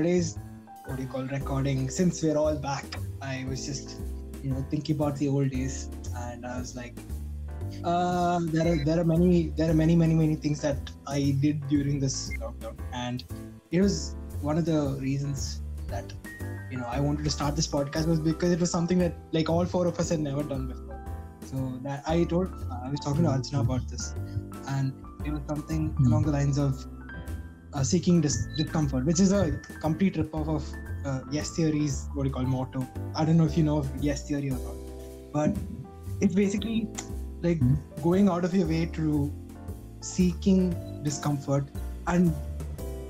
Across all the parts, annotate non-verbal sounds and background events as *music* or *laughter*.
today's what do you call recording, since we're all back, I was just you know thinking about the old days, and I was like, uh, there are there are many there are many many many things that I did during this lockdown, and it was one of the reasons that you know I wanted to start this podcast was because it was something that like all four of us had never done before. So that I told I was talking to Archana about this, and it was something Hmm. along the lines of uh, seeking dis- discomfort, which is a complete ripoff of uh, Yes Theory's what you call motto. I don't know if you know of Yes Theory or not, but it's basically like Hmm. going out of your way to seeking discomfort and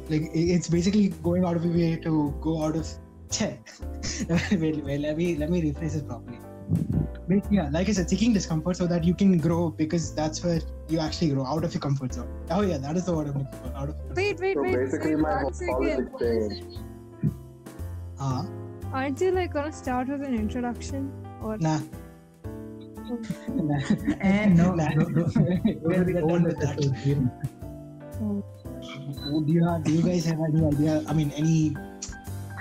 like it's basically going out of your way to go out of *laughs* wait, wait, let me let me rephrase it properly but yeah like i said seeking discomfort so that you can grow because that's where you actually grow out of your comfort zone oh yeah that is the word i'm looking for out of Wait, wait, So wait. basically, say my whole once again. politics changed. uh, Aren't you like gonna start with an introduction? Or nah *laughs* nah And no, Nah. no, *laughs* no, We're- we're done with that. episodes, do you have, do you guys have any idea i mean any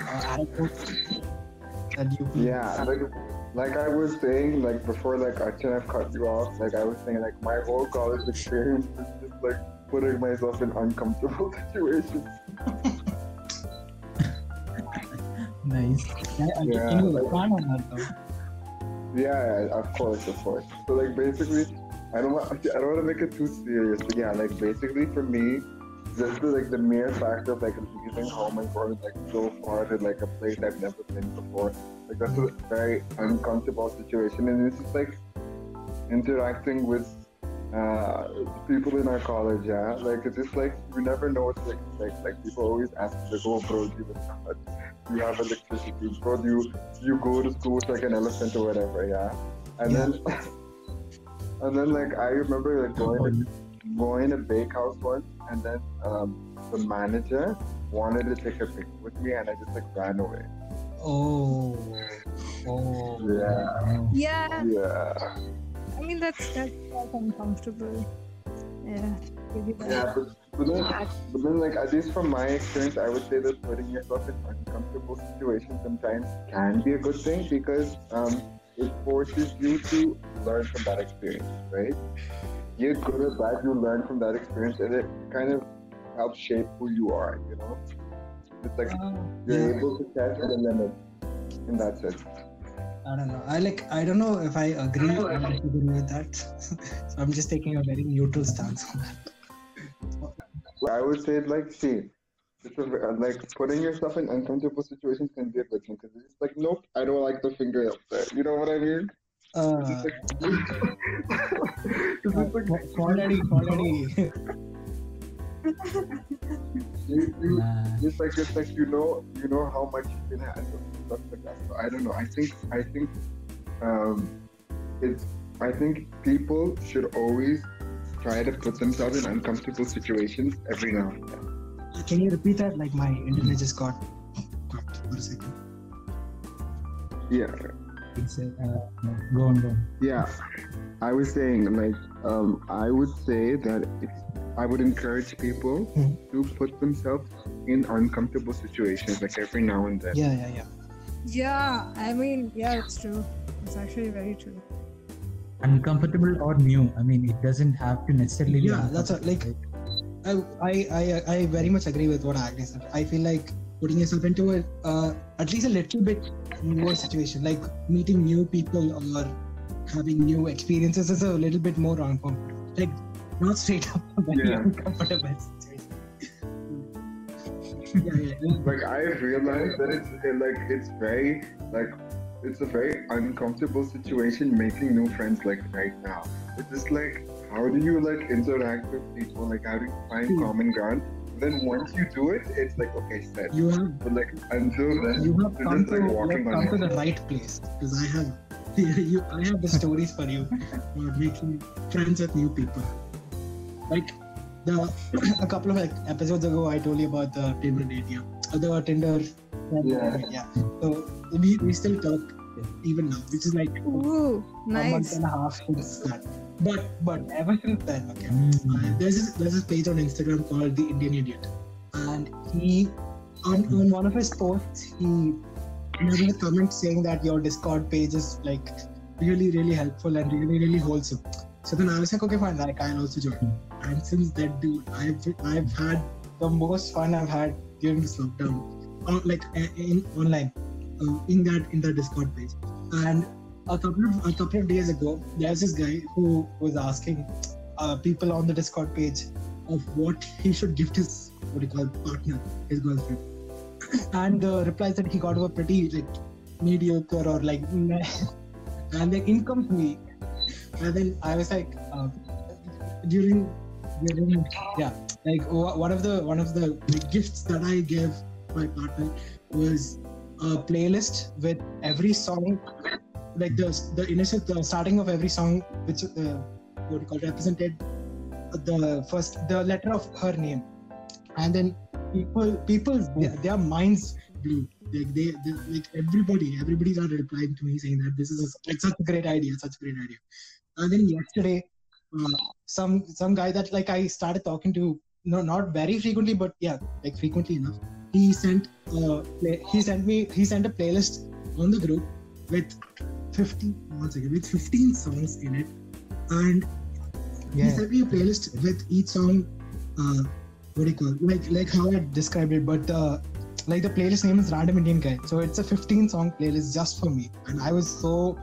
uh, anecdotes that you Yeah, like, I was saying, like before, like I shouldn't have cut you off. Like I was saying, like my whole college experience was just like putting myself in uncomfortable *laughs* situations. *laughs* Nice. Yeah, Yeah, like- expand on that though? Yeah, yeah, of course, of course. So like basically, I don't want, *laughs* I don't want to make it too serious, but yeah, like basically for me, just the, like the mere fact of like leaving home and going like so far to like a place I've never been before, like that's a very uncomfortable situation, and it's just like interacting with uh, people in our college, yeah. Like it's just like you never know what to expect. Like people always ask like, "Oh, bro, do you, have, do you have electricity? Bro, do you do you go to school with like an elephant or whatever?" Yeah. And then *laughs* and then like I remember like going to, going to bakehouse once, and then um, the manager wanted to take a picture with me, and I just like ran away. Oh, oh, Yeah. yeah, Yeah. I mean that's that's quite uncomfortable. Yeah. give you that. Yeah, but, but then, but then, like at least from my experience, I would say that putting yourself in uncomfortable situations sometimes can be a good thing because um, it forces you to learn from that experience, right? You're good or bad, you learn from that experience, and it kind of helps shape who you are. You know, it's like Uh, you're yeah, able to test the limit in that sense. I don't know. I like. I don't know if I agree or disagree with that. *laughs* so I'm just taking a very neutral stance on that. I would say like, see, it's a, uh, like putting yourself in uncomfortable situations can be a good thing because it's like, nope, I don't like the finger up there. You know what I mean? Uh, *laughs* It's just like, it's just like Paul Daddy, Paul Daddy. you, you, Nah. it's like it's like you know you know how much you can handle stuff like that. So I don't know. I think I think um, it's I think people should always try to put themselves in uncomfortable situations every now and then. Can you repeat that? Like my internet just got cut for a second. Yeah. It's, uh, go on, go on. Yeah, I was saying like um, I would say that if I would encourage people Mhm. to put themselves in uncomfortable situations like every now and then. Yeah, yeah, yeah. Yeah, I mean, yeah, it's true. It's actually very true. Uncomfortable or new. I mean, it doesn't have to necessarily be. Yeah, that's what, like- I, I, I, I very much agree with what Agnes said. I feel like putting yourself into a uh, at least a little bit newer situation, like meeting new people or having new experiences, is a little bit more uncomfortable. Like not straight up *laughs* very Yeah. uncomfortable situation. yeah, yeah. Like I have realized that it's it, like it's very like it's a very uncomfortable situation making new friends like right now. It's just like how do you like interact with people? Like how do you find common ground? Then once you do it, it's like okay, set. You have But like until then, you have come just to, like you have come to the right place because I have *laughs* you I have the stories for you about making friends with new people. Like the *clears throat* a couple of like, episodes ago, I told you about the Tinder date, yeah, Uh, the Tinder, Yeah. yeah. So we, we still talk even now, which is like Ooh, a month and a half since that. But but ever since *laughs* then, okay. Mm. Uh, there's this, there's this page on Instagram called the Indian Idiot, and he on, on one of his posts, he made a comment saying that your Discord page is like really, really helpful and really, really wholesome. So then I was like, okay, fine, like I'll also join. And since that dude, I've I've had the most fun I've had during this lockdown, uh, like uh, in online, uh, in that in the Discord page. And a couple of a couple of days ago, there's this guy who was asking uh, people on the Discord page of what he should gift his what do you call partner, his girlfriend. *clears throat* And the replies that he got were pretty like mediocre or like meh. *laughs* and then in comes me. And then I was like, uh, during during yeah, like one of the one of the gifts that I gave my partner was a playlist with every song, like the the initial the starting of every song, which uh, what do you call represented the first the letter of her name, and then people people their, their minds blew. Like they, they like everybody everybody started replying to me saying that this is a, like such a great idea, such a great idea. And then yesterday, uh, some some guy that like I started talking to, no, not very frequently, but yeah, like frequently enough. He sent uh, play, he sent me he sent a playlist on the group with 15 one second with 15 songs in it, and he sent me a playlist with each song. Uh, what do you call it? like like how I described it, but uh, like the playlist name is Random Indian Guy, so it's a 15 song playlist just for me, and I was so.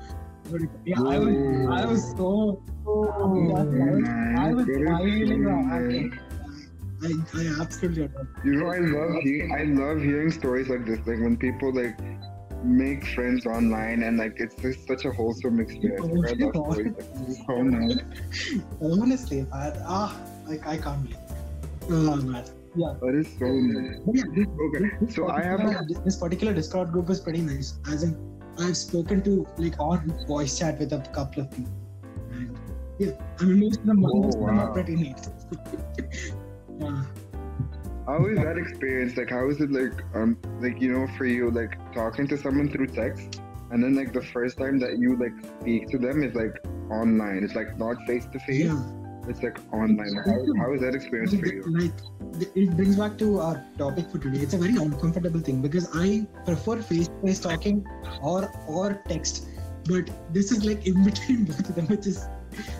what do you call- Yeah, I was, I was so, so I was, I was smiling. I, I, I absolutely adore. You know, I love hearing, I love hearing stories like this. Like when people like make friends online and like it's just such a wholesome experience. Like, I love *laughs* stories like. So nice. Honestly, man, ah, like I can't believe. Oh man, yeah. That is so nice. Yeah, Okay, this so I have a this particular Discord group is pretty nice. As in, I've spoken to like on voice chat with a couple of people, and yeah, I mean most of them, Oh, them are pretty neat. *laughs* yeah. How is that experience? Like, how is it like, um, like you know, for you, like talking to someone through text, and then like the first time that you like speak to them is like online. It's like not face to face. It's like online. How, how is that experience for you? Like it brings back to our topic for today. It's a very uncomfortable thing because I prefer face-to-face talking or or text, but this is like in between *laughs* both of them, which is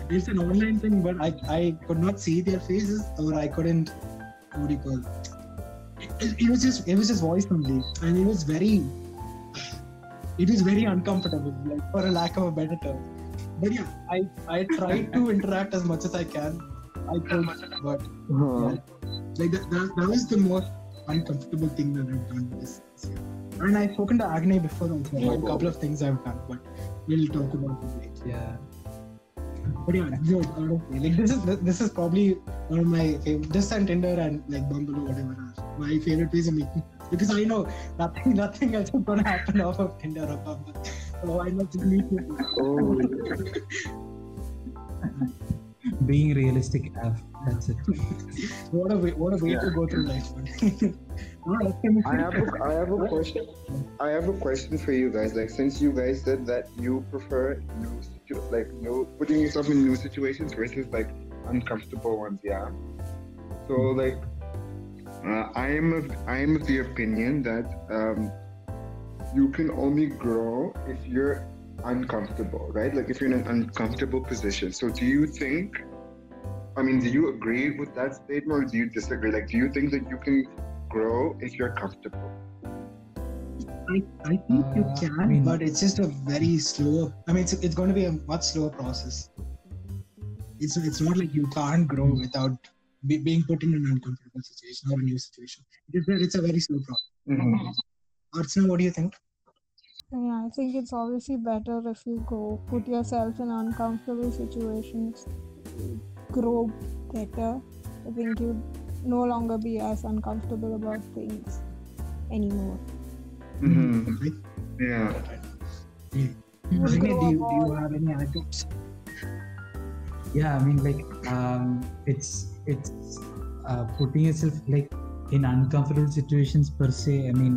it's an online thing, but I I could not see their faces or I couldn't what do you call it? It, it was just it was just voice only, and it was very it was very uncomfortable, like for a lack of a better term. But yeah, I I tried to *laughs* interact as much as I can. I could, but Uh-huh. like that, that, that was the most uncomfortable thing that I've done this, this year. And I've spoken to Agni before also about a couple of things I've done, but we'll talk about it later. Yeah. But yeah, good, honestly. Like this is this is probably one of my favorite. This and Tinder and like Bumble or whatever are my favorite ways of meeting because I know nothing nothing else is gonna happen off of Tinder or Bumble. So I not just meet people. Oh, Being realistic, Av. That's it. What a way, what a way to go through life. man. *laughs* Alright, can we- I have a, I have a *laughs* question. I have a question for you guys. Like, since you guys said that you prefer new, situ- like, new putting yourself in new situations versus like uncomfortable ones, yeah. So like, uh, I am of I am of the opinion that um, you can only grow if you're uncomfortable, right? Like if you're in an uncomfortable position. So do you think? I mean, do you agree with that statement or do you disagree? Like, do you think that you can grow if you're comfortable? I, I think you Uh, can, I mean- but it's just a very slow. I mean, it's, it's going to be a much slower process. It's it's not like you can't grow without be, being put in an uncomfortable situation or a new situation. It's a, it's a very slow process. Mm-hmm. Archana, what do you think? Yeah, I think it's obviously better if you go put yourself in uncomfortable situations, grow better. I think you'd no longer be as uncomfortable about things anymore. Mm-hmm. Right? Yeah. Yeah. You do, you, do you have any anecdotes? yeah i mean like um it's it's uh, putting yourself like in uncomfortable situations per se i mean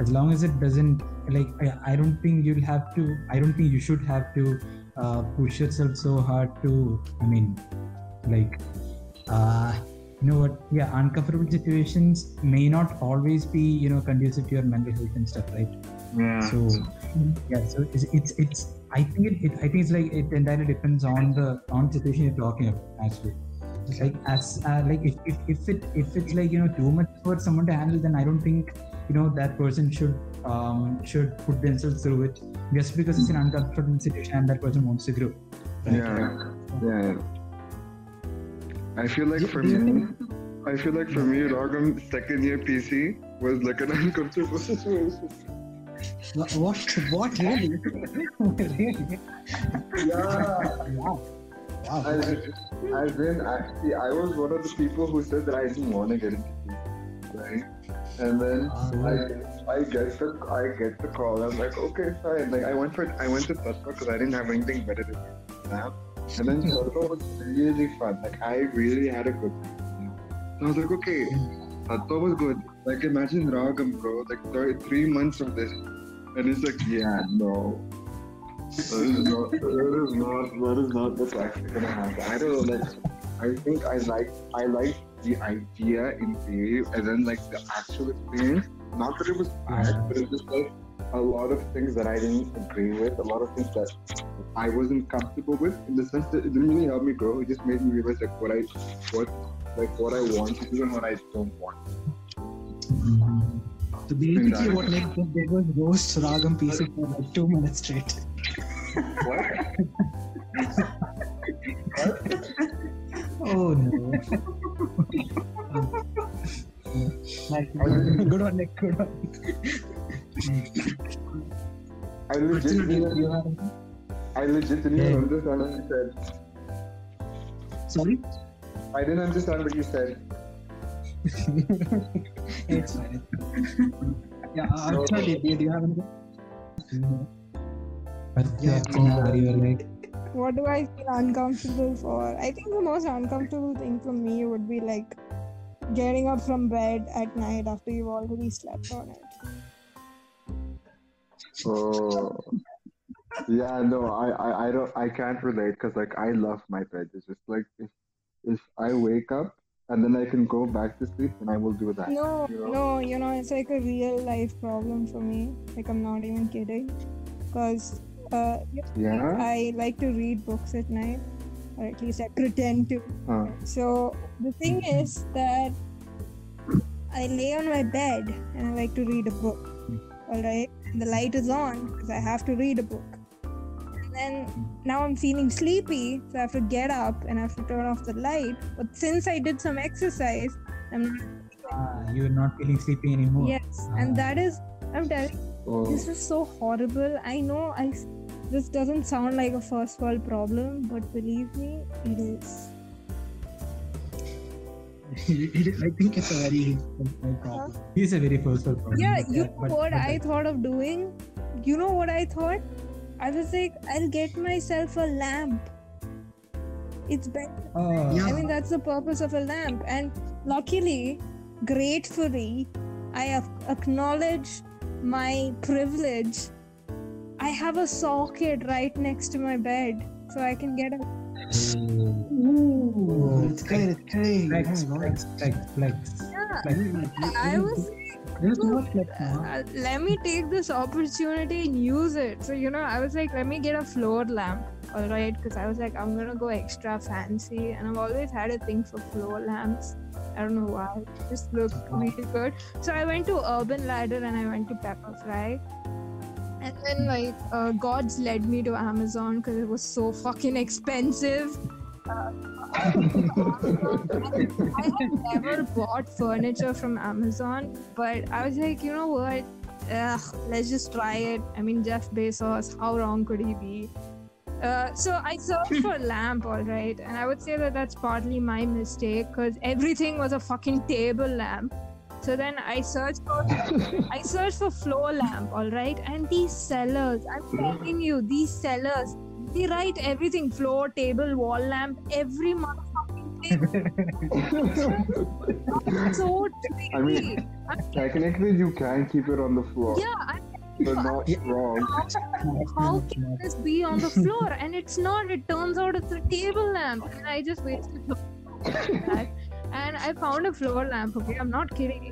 as long as it doesn't like i, I don't think you'll have to i don't think you should have to uh, push yourself so hard to i mean like uh you know what yeah uncomfortable situations may not always be you know conducive to your mental health and stuff right Yeah. so yeah so it's it's, it's i think it, it i think it's like it entirely depends on the on the situation you're talking about actually Just like as uh, like if, if, if it if it's like you know too much for someone to handle then i don't think you know that person should um should put themselves through it just because it's an uncomfortable situation and that person wants to grow right? Yeah. Yeah. I feel like for me, I feel like for me, Ragam second year PC was like an *laughs* uncomfortable situation. What? What? what really? *laughs* really? Yeah. Wow. Wow. As, as in, actually, I was one of the people who said that I didn't want to get into PC, right? And then ah, I, I get the I get the call. I'm like, okay, fine. Like I went for I went to Tattva because I didn't have anything better to do. Now, and then Tattva was really fun. Like I really had a good time. So I was like, okay, Tattva was good. Like imagine Ragam, bro. Like th- three months of this, and it's like, yeah, no. That is not. That is not. That is not what's actually gonna happen. I don't know. Like, I think I like. I like the idea in theory, and then like the actual experience. Not that it was bad, but it's just like a lot of things that I didn't agree with. A lot of things that I wasn't comfortable with. In the sense that it didn't really help me grow. It just made me realize like what I, what, like what I want to do and what I don't want. Mhm. So basically, what they did was roast Ragam PC for like two minutes straight. What? oh no *laughs* Like, good one, Nick. Good one. I legit, you, didn't- I legit didn't even understand what you said. sorry? I didn't understand what you said. *laughs* it's fine. Yeah, Archana, do, do you have anything? Mm-hmm. but Yeah, yeah, you were What do I feel uncomfortable for? I think the most uncomfortable thing for me would be like getting up from bed at night after you've already slept on it. Oh. Yeah, no, I, I, I don't, I can't relate because like I love my bed. It's just like if, if I wake up and then I can go back to sleep, then I will do that. No, You know? no, you know, it's like a real life problem for me. Like, I'm not even kidding. Because uh, Yeah. I like to read books at night, or at least I pretend to. Huh. So the thing is that I lay on my bed and I like to read a book. Alright? And the light is on because I have to read a book. And then now I'm feeling sleepy, so I have to get up and I have to turn off the light. But since I did some exercise, I'm not. ah, you're not feeling sleepy anymore Yes, and that is, I'm telling Oh. this is so horrible. I know I. This doesn't sound like a first world problem, but believe me, it is. I think it's a very simple problem. He's a very personal problem. Yeah, but you uh, but- know what but I uh, thought of doing? You know what I thought? I was like, I'll get myself a lamp. It's better. Yeah. I mean, that's the purpose of a lamp. And luckily, gratefully, I have acknowledged my privilege. I have a socket right next to my bed, so I can get a. Ooh, it's good. It's good. flex, Oh flex, flex, flex. Yeah, Flex. I was There's no flex now. uh, let me take this opportunity and use it. So, you know, I was like, let me get a floor lamp, all right? Because I was like, I'm gonna go extra fancy, and I've always had a thing for floor lamps. I don't know why, it just look really good. So, I went to Urban Ladder and I went to Pepperfry. And then, like, uh, Gods led me to Amazon because it was so fucking expensive. Uh, I had never bought furniture from Amazon, but I was like, you know what? Ugh, let's just try it. I mean, Jeff Bezos, how wrong could he be? Uh, so I searched for a *laughs* lamp, all right, and I would say that that's partly my mistake because everything was a fucking table lamp. So then I searched for I searched for floor lamp, all right, and these sellers, I'm hmm. telling you, these sellers, they write everything: floor, table, wall lamp, every motherfucking thing. so tricky. I mean, technically, you can keep it on the floor, yeah, I but not wrong. how can this be on the floor? And it's not. It turns out it's a table lamp, and I just wasted so much time and I found a floor lamp. Okay, I'm not kidding.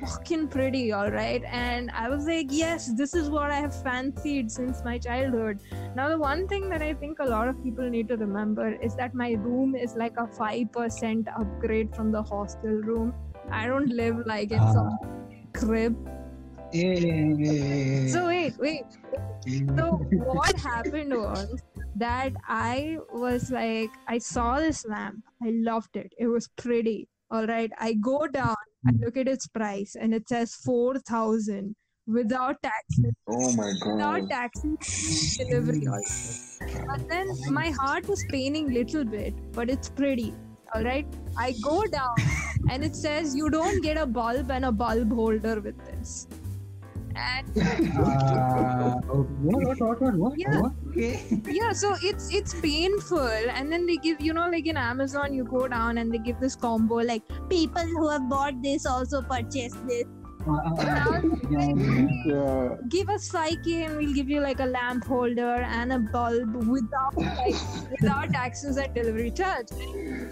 Fucking pretty, all right. And I was like, yes, this is what I have fancied since my childhood. Now, the one thing that I think a lot of people need to remember is that my room is like a 5% upgrade from the hostel room. I don't live like in some ah. crib. Yeah. So, wait, wait. So, what happened was that I was like, I saw this lamp. I loved it. It was pretty. All right. I go down, I hmm. look at its price, and it says 4,000 without taxes. Oh my God. Without taxes, delivery hmm. also. But then my heart was paining little bit, but it's pretty. All right. I go down, and it says you don't get a bulb and a bulb holder with this. And Uh, what, what, what, what, what? Yeah. what? Okay. *laughs* yeah so it's it's painful and then they give you know like in amazon you go down and they give this combo like people who have bought this also purchase this Uh, uh, yeah. Yeah. give us 5k and we'll give you like a lamp holder and a bulb without like *laughs* without taxes and delivery charge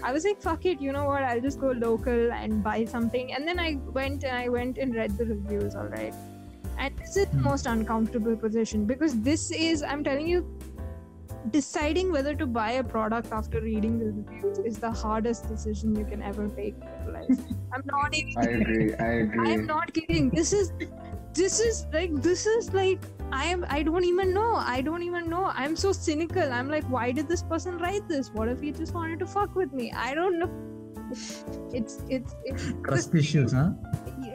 i was like fuck it you know what i'll just go local and buy something and then i went and i went and read the reviews all right and this is the Hmm. most uncomfortable position because this is i'm telling you deciding whether to buy a product after reading the reviews is the hardest decision you can ever make in your life *laughs* i'm not even I agree. I *laughs* agree. I'm not kidding. This is this is like this is like I am I don't even know. I don't even know. I'm so cynical. I'm like, why did this person write this? What if he just wanted to fuck with me? I don't know. *laughs* It's it's it's Trust issues, huh?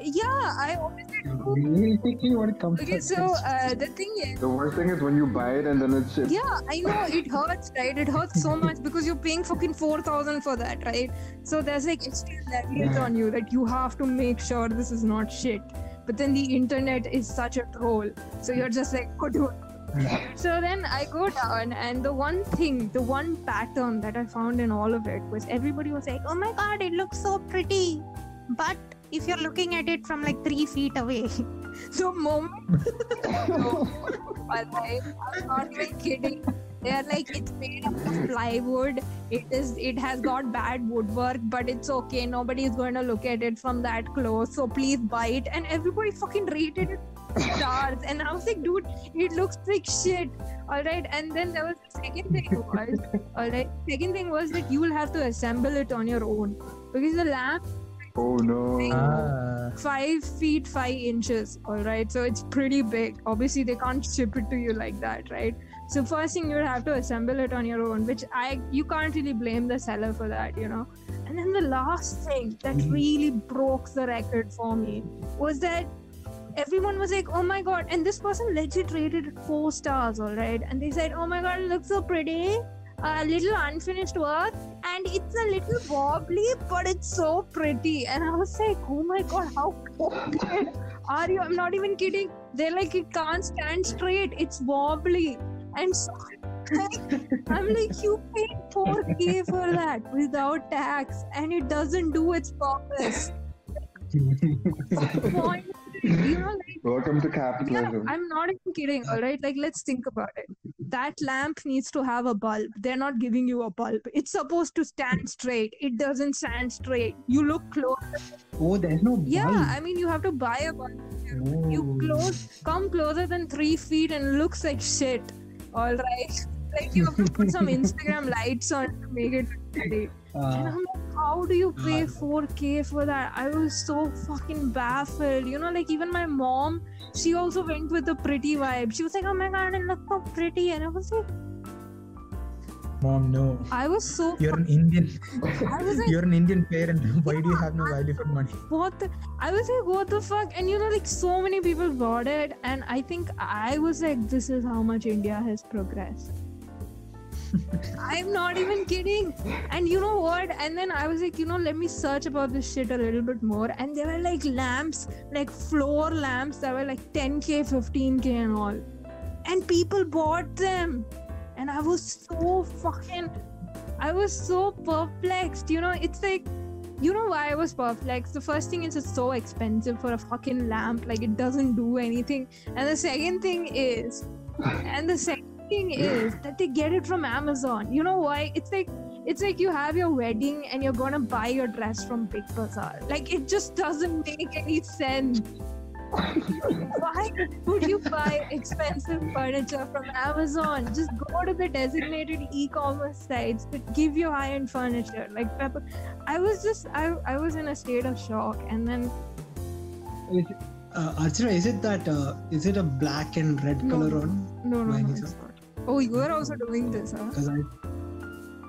Yeah, I obviously do. Really picky when it comes Okay, to so uh, the thing is The worst thing is when you buy it and then it's shipped. yeah, I know it hurts, right? It hurts so much because you're paying fucking four thousand for that, right? So there's like extra leverage on you that you have to make sure this is not shit. But then the internet is such a troll, so you're just like, *laughs* oh, dude. *laughs* So then I go down, and the one thing, the one pattern that I found in all of it was everybody was like, "Oh my god, it looks so pretty," but if you're looking at it from like three feet away, *laughs* So moment I, *laughs* *laughs* I'm not even kidding. They're like it's made up of plywood. It is. It has got bad woodwork, but it's okay. Nobody is going to look at it from that close. So please buy it. And everybody fucking rated it stars. And I was like, dude, it looks like shit. All right. And then there was the second thing was, all right. Second thing was that you will have to assemble it on your own because the lamp Oh no. Ah, five feet five inches all right? So it's pretty big. Obviously they can't ship it to you like that right? So first thing you'll have to assemble it on your own which i you can't really blame the seller for that you know? And then the last thing that really broke the record for me was that everyone was like oh my god and this person legit rated it four stars all right? And they said oh my god it looks so pretty a little unfinished work and it's a little wobbly but it's so pretty and i was like oh my god how good are you i'm not even kidding they're like it can't stand straight it's wobbly and so i'm like you paid 4k for that without tax and it doesn't do its purpose *laughs* you know like Welcome to yeah, capitalism. I'm not even kidding. All right, like let's think about it. That lamp needs to have a bulb. They're not giving you a bulb. It's supposed to stand straight. It doesn't stand straight. You look close. Oh, there's no bulb. Yeah. I mean you have to buy a bulb. You Oh. close, come closer than three feet, and looks like shit. All right, like you have to put some *laughs* Instagram lights on to make it pretty. And Uh, how do you pay 4k for that? I was so fucking baffled. You know, like even my mom, she also went with the pretty vibe. She was like, oh my god, it looks so pretty. And I was like, mom, no. I was so, You're an Indian. I was like, You're an Indian parent. Why do you have no value for money? what the, I was like, what the fuck? And you know, like so many people bought it. And I think I was like, this is how much India has progressed. I'm not even kidding. And you know what? And then I was like, you know, let me search about this shit a little bit more. And there were like lamps, like floor lamps that were like 10k, 15k, and all. And people bought them. And I was so fucking, I was so perplexed. You know, it's like, you know why I was perplexed? The first thing is it's so expensive for a fucking lamp. Like it doesn't do anything. And the second thing is, and the second thing is that they get it from Amazon. You know why? It's like it's like you have your wedding and you're gonna buy your dress from Big Bazaar. Like it just doesn't make any sense. *laughs* Why would you buy expensive furniture from Amazon? Just go to the designated e-commerce sites that give you high-end furniture. Like Pepper, I was just I I was in a state of shock, and then Uh, Archana, is it that? Uh, is it a black and red No. color on? no no Why no is it's it? not. Oh, you are also doing this, huh? Because I,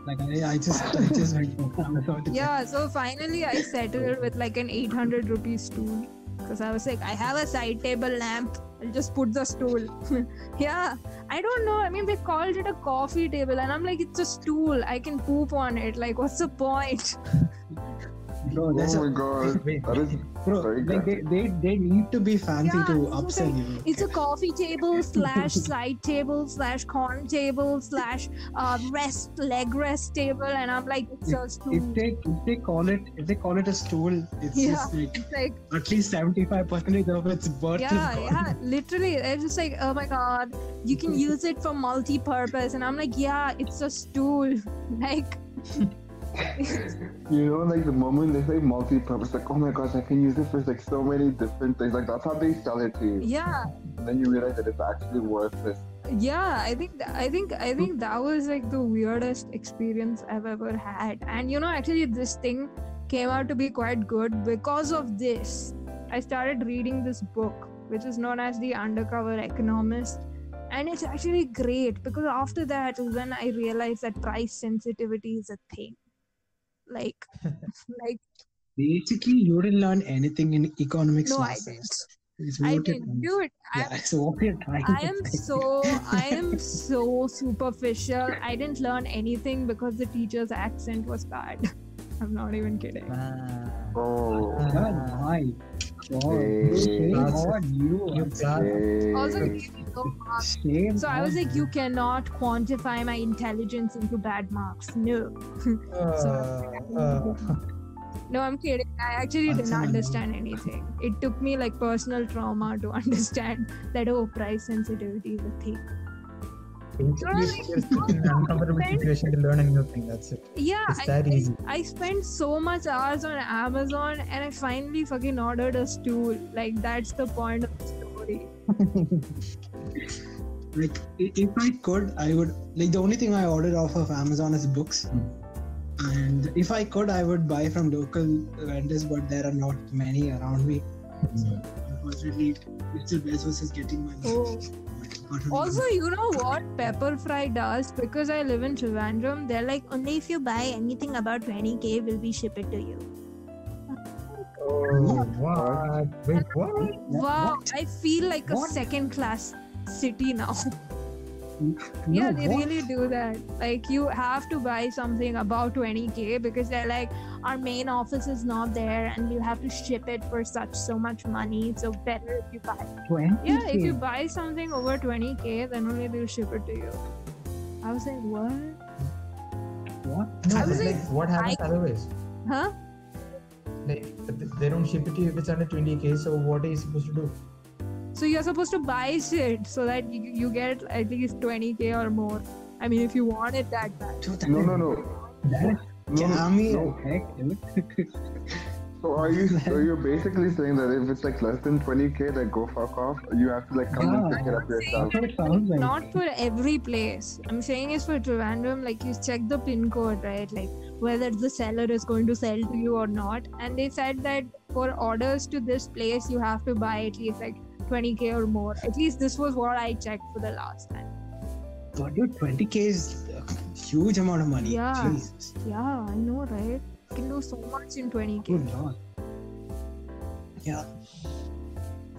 like, I, I just, I just went *laughs* to Amazon. Yeah, so finally I settled with like an 800 rupee stool because I was like, I have a side table lamp. I'll just put the stool. *laughs* yeah, I don't know. I mean, they called it a coffee table, and I'm like, it's a stool. I can poop on it. Like, what's the point? *laughs* Bro, there's Oh a, my god. *laughs* Wait, That is bro, like they, they, they need to be fancy Yeah, to it's upsell okay. you. It's a coffee table slash side table slash corn table slash uh, rest leg rest table, and I'm like, it's a If stool. they, if they call it, if they call it a stool, it's Yeah. just like It's like at least seventy-five percent of its worth yeah is gone. yeah *laughs* literally it's just like oh my god you can *laughs* use it for multi-purpose and i'm like yeah it's a stool like You know, like the moment they say multi-purpose, like, oh my gosh, I can use it for like so many different things. Like that's how they sell it to you. yeah And then you realize that it's actually worth it. yeah i think i think i think that was like the weirdest experience i've ever had and you know actually this thing came out to be quite good because of this i started reading this book which is known as the undercover economist and it's actually great because after that is when i realized that price sensitivity is a thing like *laughs* like Basically, you didn't learn anything in economics no i didn't It's i didn't trying- dude I, Yeah, *laughs* so what you're trying I am so I am so superficial. I didn't learn anything because the teacher's accent was bad. *laughs* I'm not even kidding. Ah, Oh. God, my God. Hey. Shame That's- on you. you Hey. Also, gave me no marks. Shame So I was like, you cannot quantify my intelligence into bad marks. No, *laughs* uh, uh, no, I'm kidding. I actually didn't understand anything. It took me like personal trauma to *laughs* understand that oh, price sensitivity is a thing. Basically, you're stuck an uncomfortable *laughs* situation to learn a new thing. That's it. Yeah, It's I, that I- easy. I spent so much hours on Amazon and I finally fucking ordered a stool. Like that's the point of the story. *laughs* like if I could, I would like the only thing I ordered off of Amazon is books. Hmm. And if I could, I would buy from local vendors, but there are not many around me. So unfortunately, Mr. Bezos is getting my. Oh. Also, you know what Pepperfry does? Because I live in Trivandrum, they're like, only if you buy anything about 20k, will we ship it to you. Oh, what? Wait, what? Wow, I feel like a second class city now. *laughs* Yeah, they what? really do that. Like, you have to buy something about 20k because they're like, our main office is not there and we'll have to ship it for such so much money. So, better if you buy. 20K. Yeah, if you buy something over 20k, then only they'll ship it to you. I was like, what? What? No, I was like, like, what happens I- otherwise? Huh? Like, they don't ship it to you if it's under 20k, so what are you supposed to do? So you're supposed to buy shit so that you, you get think it's 20k or more. I mean, if you want it that bad. That No, no, no. That is No, jammy no. as heck, dude. *laughs* So are you so you're basically saying that if it's like less than 20k, like go fuck off? You have to like come and Yeah. pick it up yourself. That's what it sounds like. Not for every place. I'm saying is for Trivandrum, like you check the pin code, right? Like whether the seller is going to sell to you or not. And they said that for orders to this place, you have to buy at least like 20k or more. At least this was what I checked for the last time. But dude, 20k is a huge amount of money. Yeah. Jesus. Yeah, I know, right? You can do so much in 20k. Good lord. Yeah.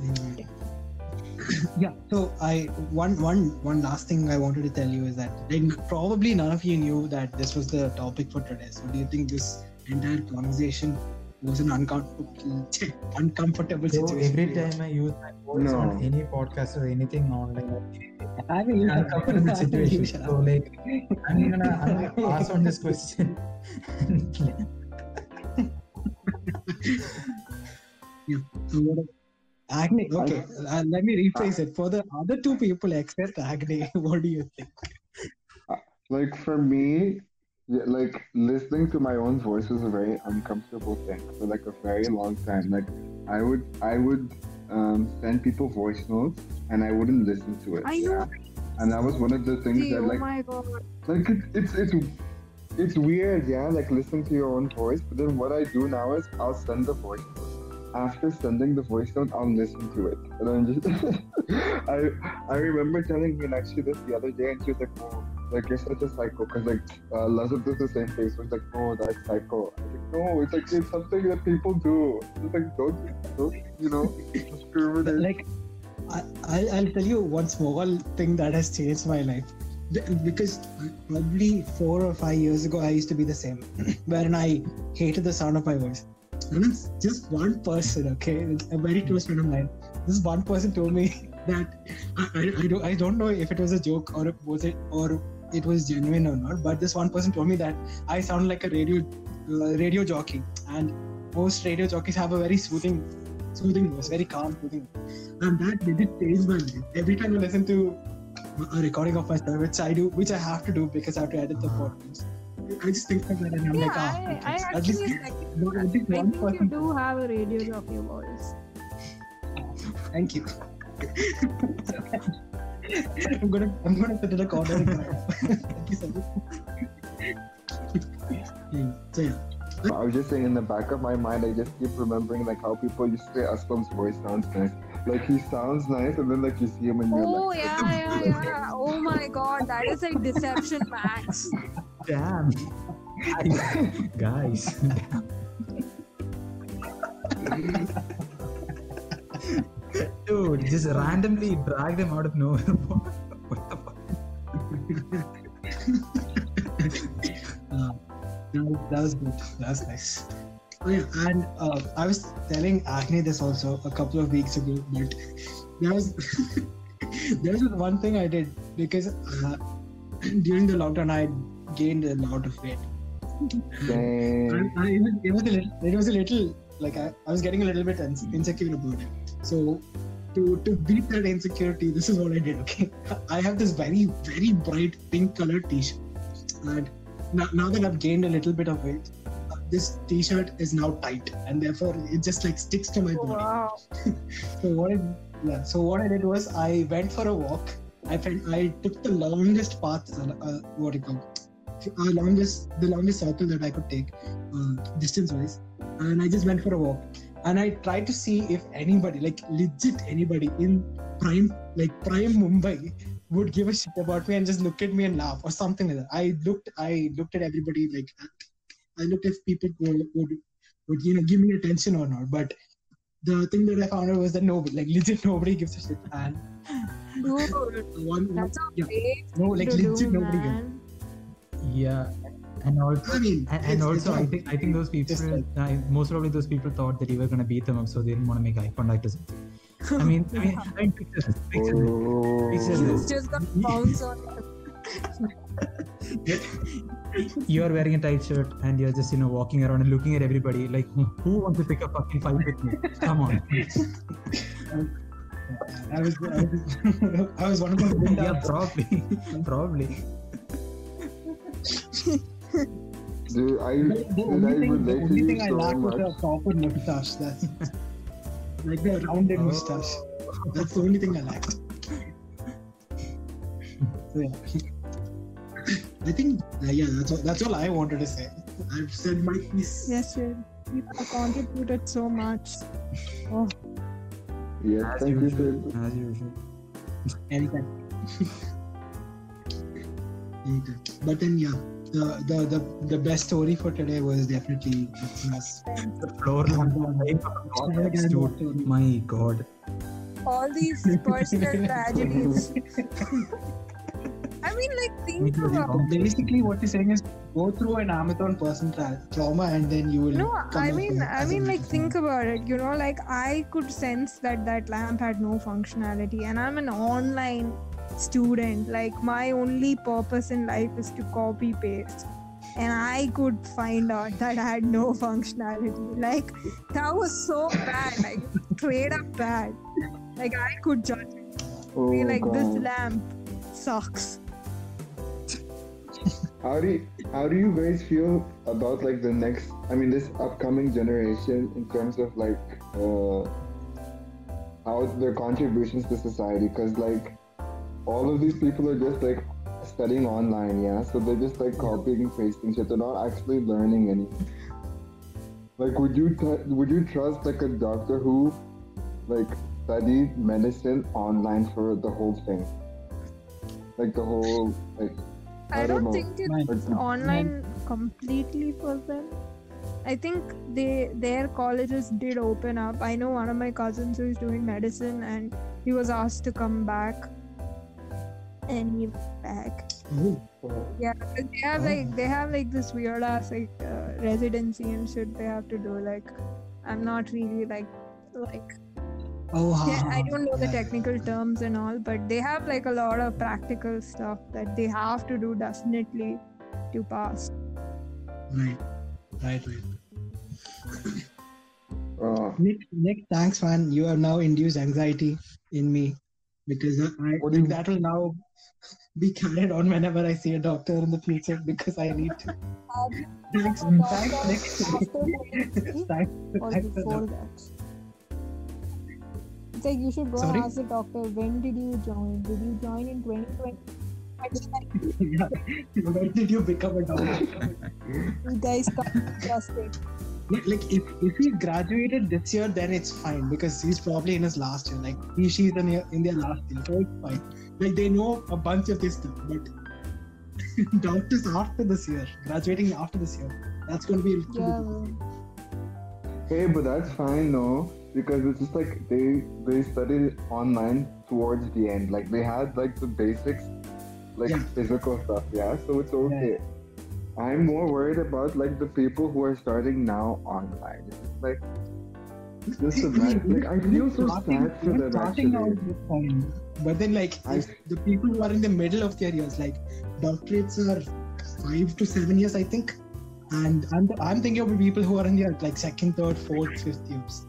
Mm. yeah. So I one one one last thing I wanted to tell you is that probably none of you knew that this was the topic for today. So do you think this entire conversation was an uncomfortable *laughs* uncomfortable So situation? every time I use my voice No. on any podcast or anything on like I mean, you uncomfortable shut up. situation. So like I'm gonna I'm gonna *laughs* pass on this question. *laughs* So Agni, okay, uh, let me rephrase it. For the other two people except Agni, what do you think? Like for me, Yeah, like listening to my own voice was a very uncomfortable thing for like a very long time. Like I would I would um, send people voice notes and I wouldn't listen to it. I know. yeah. And that was one of the things See, that oh like my god. like it, it's it's it's weird, yeah, like listening to your own voice. But then what I do now is I'll send the voice note. After sending the voice note, I'll listen to it. And I'm just *laughs* I I remember telling Meenakshi this the other day and she was like, Oh, like you're such a psycho because like uh Lazat does the same face. So it's like, oh that's psycho. I was like, no, it's like it's something that people do. It's like don't don't you know like I, I'll, tell you one small thing that has changed my life because probably four or five years ago i used to be the same *clears throat* wherein i hated the sound of my voice and it's just one person okay a very close friend of mine this one person told me *laughs* that I, I, I, don't, I don't know if it was a joke or was it or it was genuine or not but this one person told me that i sound like a radio uh, radio jockey and most radio jockeys have a very soothing soothing voice very calm soothing and that did it change my life. Every time I listen to a recording of myself, which I do, which I have to do because I have to edit the podcast, I just think of that and I'm Yeah, like, ah, I. I at least actually second no, least I one think you do have a radio jockey voice. Thank you. *laughs* I'm gonna, I'm gonna put it a corner. Thank you so much. Yeah, so yeah, I was just saying in the back of my mind, I just keep remembering like how people used to say Aslam's voice sounds nice. Like he sounds nice, and then like you see him and you're Oh like, yeah, yeah, yeah. Oh my god, that is like deception max. Damn. Guys. *laughs* *laughs* *laughs* Dude, just randomly drag them out of nowhere. *laughs* what the fuck? uh, that, was- good. That was nice. Oh yeah, and uh, I was telling Agni this also a couple of weeks ago, but there was *laughs* there was one thing I did because uh, during the lockdown I gained a lot of weight. dang. I, I, it, was, it was a little, it was a little like I, I was getting a little bit insecure about it. So to to beat that insecurity, this is what I did. Okay, I have this very very bright pink colored T-shirt, and now, now that I've gained a little bit of weight, this T-shirt is now tight, and therefore it just like sticks to my body. Wow. *laughs* So what I, yeah, so what I did was I went for a walk. I felt I took the longest path, uh, uh, what do you call, uh, longest the longest circle that I could take, uh, distance wise, and I just went for a walk. And I tried to see if anybody, like legit anybody in prime, like prime Mumbai, would give a shit about me and just look at me and laugh or something like that. I looked, I looked at everybody like, I looked if people would, would, would you know give me attention or not. But the thing that I found out was that nobody, like legit nobody gives a shit. And Dude, *laughs* one, that's a yeah, no, like legit do, nobody gives. Yeah. And also, I mean, and, and it's also, I think I think those people, like- uh, most probably those people thought that you were gonna beat them up, so they didn't want to make eye contact or something. I mean, I mean, *laughs* I mean, picture this, picture this. Picture this. just gonna bounce on you. You are wearing a tight shirt and you're just you know walking around and looking at everybody like, who, who wants to pick a fucking fight with me? Come on. I was, I was, I was one of those *laughs* yeah, probably, probably. *laughs* Dude, I, The, the dude, I only thing, the relate to only thing I so lack was much. a proper mustache. That's *laughs* like the rounded mustache. That's the only thing I lacked. So, yeah. I think uh, yeah, that's all, that's all I wanted to say. I've said my piece. Yes, you you have contributed so much. Oh, Yes, As thank you, usual. sir. As usual. Anytime. *laughs* Anytime. But then yeah, the, the the the best story for today was definitely Christmas. The floor dude. My God. all these *laughs* personal tragedies. I mean, like, think about Basically, what you're saying is go through an Amazon person tra- trauma and then you will. No, come I mean, as I a mean, like, better think about it. You know, like, I could sense that that lamp had no functionality, and I'm an online student. Like, my only purpose in life is to copy paste, and I could find out that I had no functionality. Like, that was so bad, like, straight up bad. Like, I could judge it. Oh, Be like, this lamp sucks. how do you, how do you guys feel about like the next? I mean, this upcoming generation in terms of like uh, how their contributions to society? Because like all of these people are just like studying online, yeah. So they're just like copying and pasting shit. They're not actually learning anything. Like, would you t- would you trust like a doctor who like studied medicine online for the whole thing? Like the whole like I, I don't don't think it's like, online completely for them. I think they their colleges did open up. I know one of my cousins who is doing medicine and he was asked to come back and he went back. Oh, Yeah, but they have Oh. like they have like this weird ass like uh, residency and shit they have to do. Like, I'm not really like like oh, ha, yeah, I don't know the technical terms and all, but they have like a lot of practical stuff that they have to do definitely to pass. Right, right, right. *coughs* uh, Nick, Nick, thanks, man. You have now induced anxiety in me because I What do you- that will now be carried on whenever I see a doctor in the future because I need to. Um, *laughs* thanks, thanks, Nick. thanks, or thanks for before that. that. It's like you should go Sorry? and ask the doctor when did you join? Did you join in 2020? I was like, Yeah. *laughs* When did you become a doctor? you guys can't trust it. Like like, if, if he graduated this year, then it's fine because he's probably in his last year. Like he, she's in, their- in their last year, so it's fine. Like they know a bunch of this stuff, but *laughs* doctors after this year, graduating after this year, that's going to be a Yeah, hey, but that's fine, no, because it's just like they they studied online towards the end. Like they had like the basics, like Yeah. physical stuff, yeah. So it's okay. I'm more worried about like the people who are starting now online. It's just like just imagine. Like I feel so Starting- sad for even them starting actually. out is fine. But then, like, I- the people who are in the middle of their years, like, doctorates are five to seven years, I think. And I'm, I'm thinking of people who are in their like second, third, fourth, fifth years.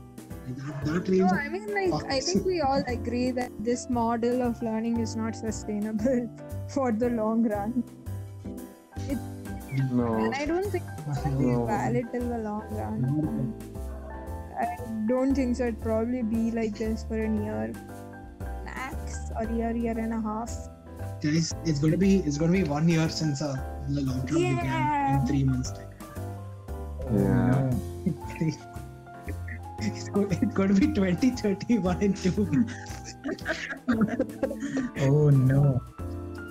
That, that. No, I mean, like, I think we all agree that this model of learning is not sustainable *laughs* for the long run. No. And I don't think it's going to be valid till the long run. I don't think so. It'd probably be like this for a year max or year, year and a half. Guys, it's gonna be it's gonna be one year since uh, the lockdown began Yeah. in three months. Time. Yeah. *laughs* It's, go, it's going to be 2031 in two. *laughs* *laughs* Oh no,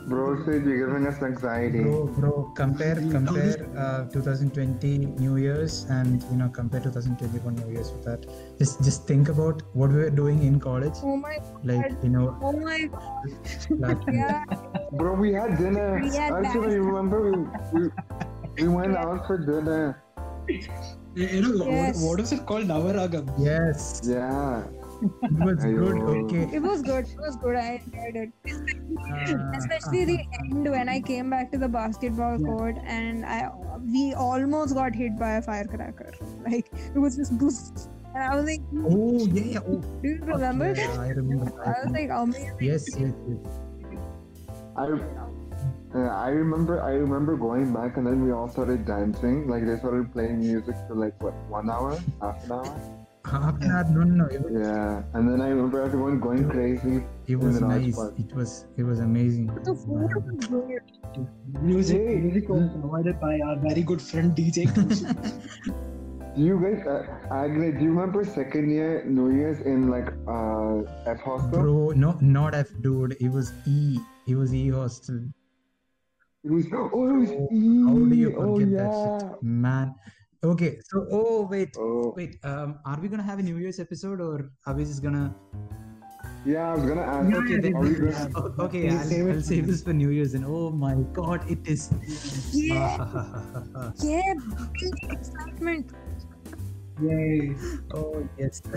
Bro said you're giving us anxiety. bro, bro. Compare, compare uh, 2020 New Year's and you know compare 2021 New Year's with that. Just, just think about what we were doing in college. Oh my, Like you know, oh my, last yeah. Bro, we had dinner. We had Actually, that. remember we, we, we *laughs* went out for dinner. You know, what- Yes. what, what is it called? Navaragam. yes, Yeah. It was good. Okay, It was good. It was good. I enjoyed it. Uh, Especially the end when I came back to the basketball Yeah. court and I we almost got hit by a firecracker. Like it was just boost. And I was like, Oh yeah, yeah. Oh, do you remember yeah. I remember. I I was remember. like, amazing. yes, yes, yes. I uh, I remember I remember going back and then we all started dancing. Like they started playing music for like what one hour, half an hour. Half an hour, no, no, no. Was, Yeah. And then I remember everyone going crazy. it was nice. It was, it was amazing. The food was good. Music, Hey. music was provided by our very good friend DJ. Do *laughs* you guys, uh, Agne, do you remember second year New Year's in like uh F hostel? Bro, no, not F, dude. It was E. It was E hostel. It was oh, it was Oh, How do you E. forget oh, that shit, man? Okay, so oh wait, Oh wait. Um, are we gonna have a New Year's episode or are we just gonna? yeah, I was gonna ask. Yeah, Okay. Are *laughs* you Yeah. Oh, okay, I'll, save it I'll save this for New Year's. And oh my God, it is. Yeah, *laughs* yeah, big excitement. Yay. oh yes. *laughs*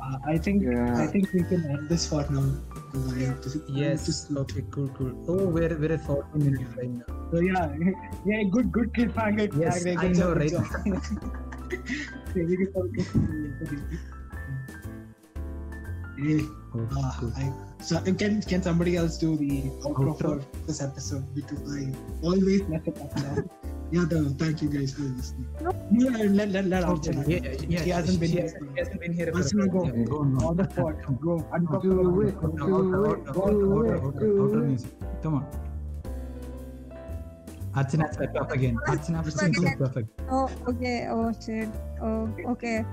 Uh, I think Yeah. I think we can end this for now. Because have to- I to Yes. sleep. Okay. Cool. Cool. Oh, we're we're at 40 minutes right now. So yeah, *laughs* yeah, good, good cliffhanger. Yes, I know, right? good job. Very good, good. Hey, Oh, uh, cool. I, so can can somebody else do the outro, Outro? for this episode because I always mess it up now. Yeah, the, thank you guys for listening. No. Yeah, let let let Okay, Archana. yeah, yeah, She hasn't been she here. hasn't, she hasn't been here. for a Archana, while. go. Yeah, go on, On the spot. Come on. Go. Do Uncomfortable. it. Outro, Do outro, it. outro, outro, Do outro, it. outro, Do outro it. music. Come on. Archana swept up again. Archana Again. swept perfect. Oh, okay. Oh, shit. Oh, okay.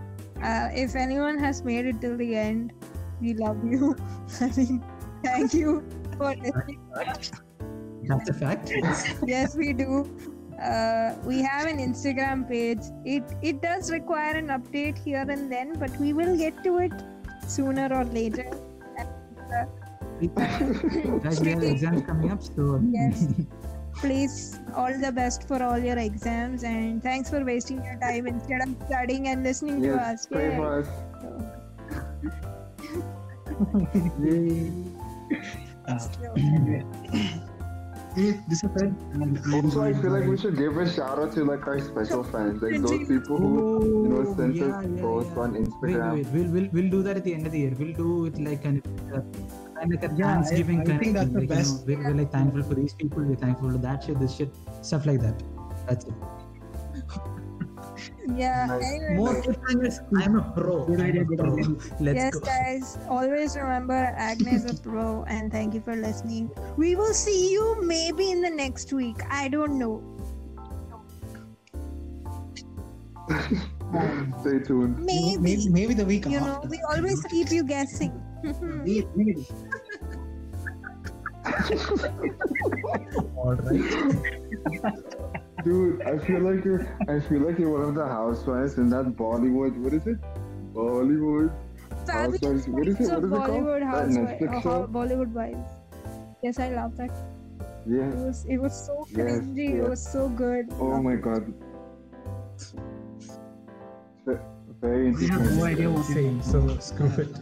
Uh, if anyone has made it till the end, we love you. *laughs* I mean, thank you for listening. That's a fact. *laughs* yes, we do. Uh, we have an Instagram page. It it does require an update here and then, but we will get to it sooner or later. *laughs* Guys, we have *laughs* exams coming up, so *laughs* Yes. Please, all the best for all your exams, and thanks for wasting your time instead of studying and listening to us. pray Yay. for us. Yay. Hey, this is it. And I'm Also, I feel like we should give a shout out to like our special fans, like those people who you know send yeah, us yeah, posts yeah. on Wait, Instagram. wait, we'll, we'll, we'll do that at the end of the year. We'll do it like kind of, uh, kind of like a Yeah, Thanksgiving I kind think of that's thing. the Like, you know, we're, we're like thankful for these people, we're thankful for that shit, this shit, stuff like that. That's it. *laughs* Yeah. Nice. Anyway, More tips I'm a pro. I'm a pro. Let's yes, go. guys. Always remember, Agnes is a *laughs* pro, and thank you for listening. We will see you maybe in the next week. I don't know. *laughs* Stay tuned. Maybe. maybe, maybe the week You know, we always *laughs* keep you guessing. Maybe, maybe. All right. Dude, I feel like you're I feel like you're one of the housewives in that Bollywood. What is it? Bollywood. Housewives. What is it? Wives What of is it called? Bollywood That housewives. Netflix uh, show? Bollywood wives. Yes, I love that. Yeah. It was it was so Yes, cringy. It was so good. Oh my god. Ve- Very I have interesting. no idea what Same, so screw it.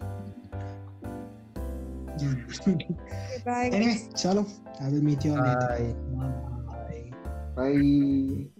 Bye. anyway, chalo. I will meet you on all later. Bye. Bye. Bye.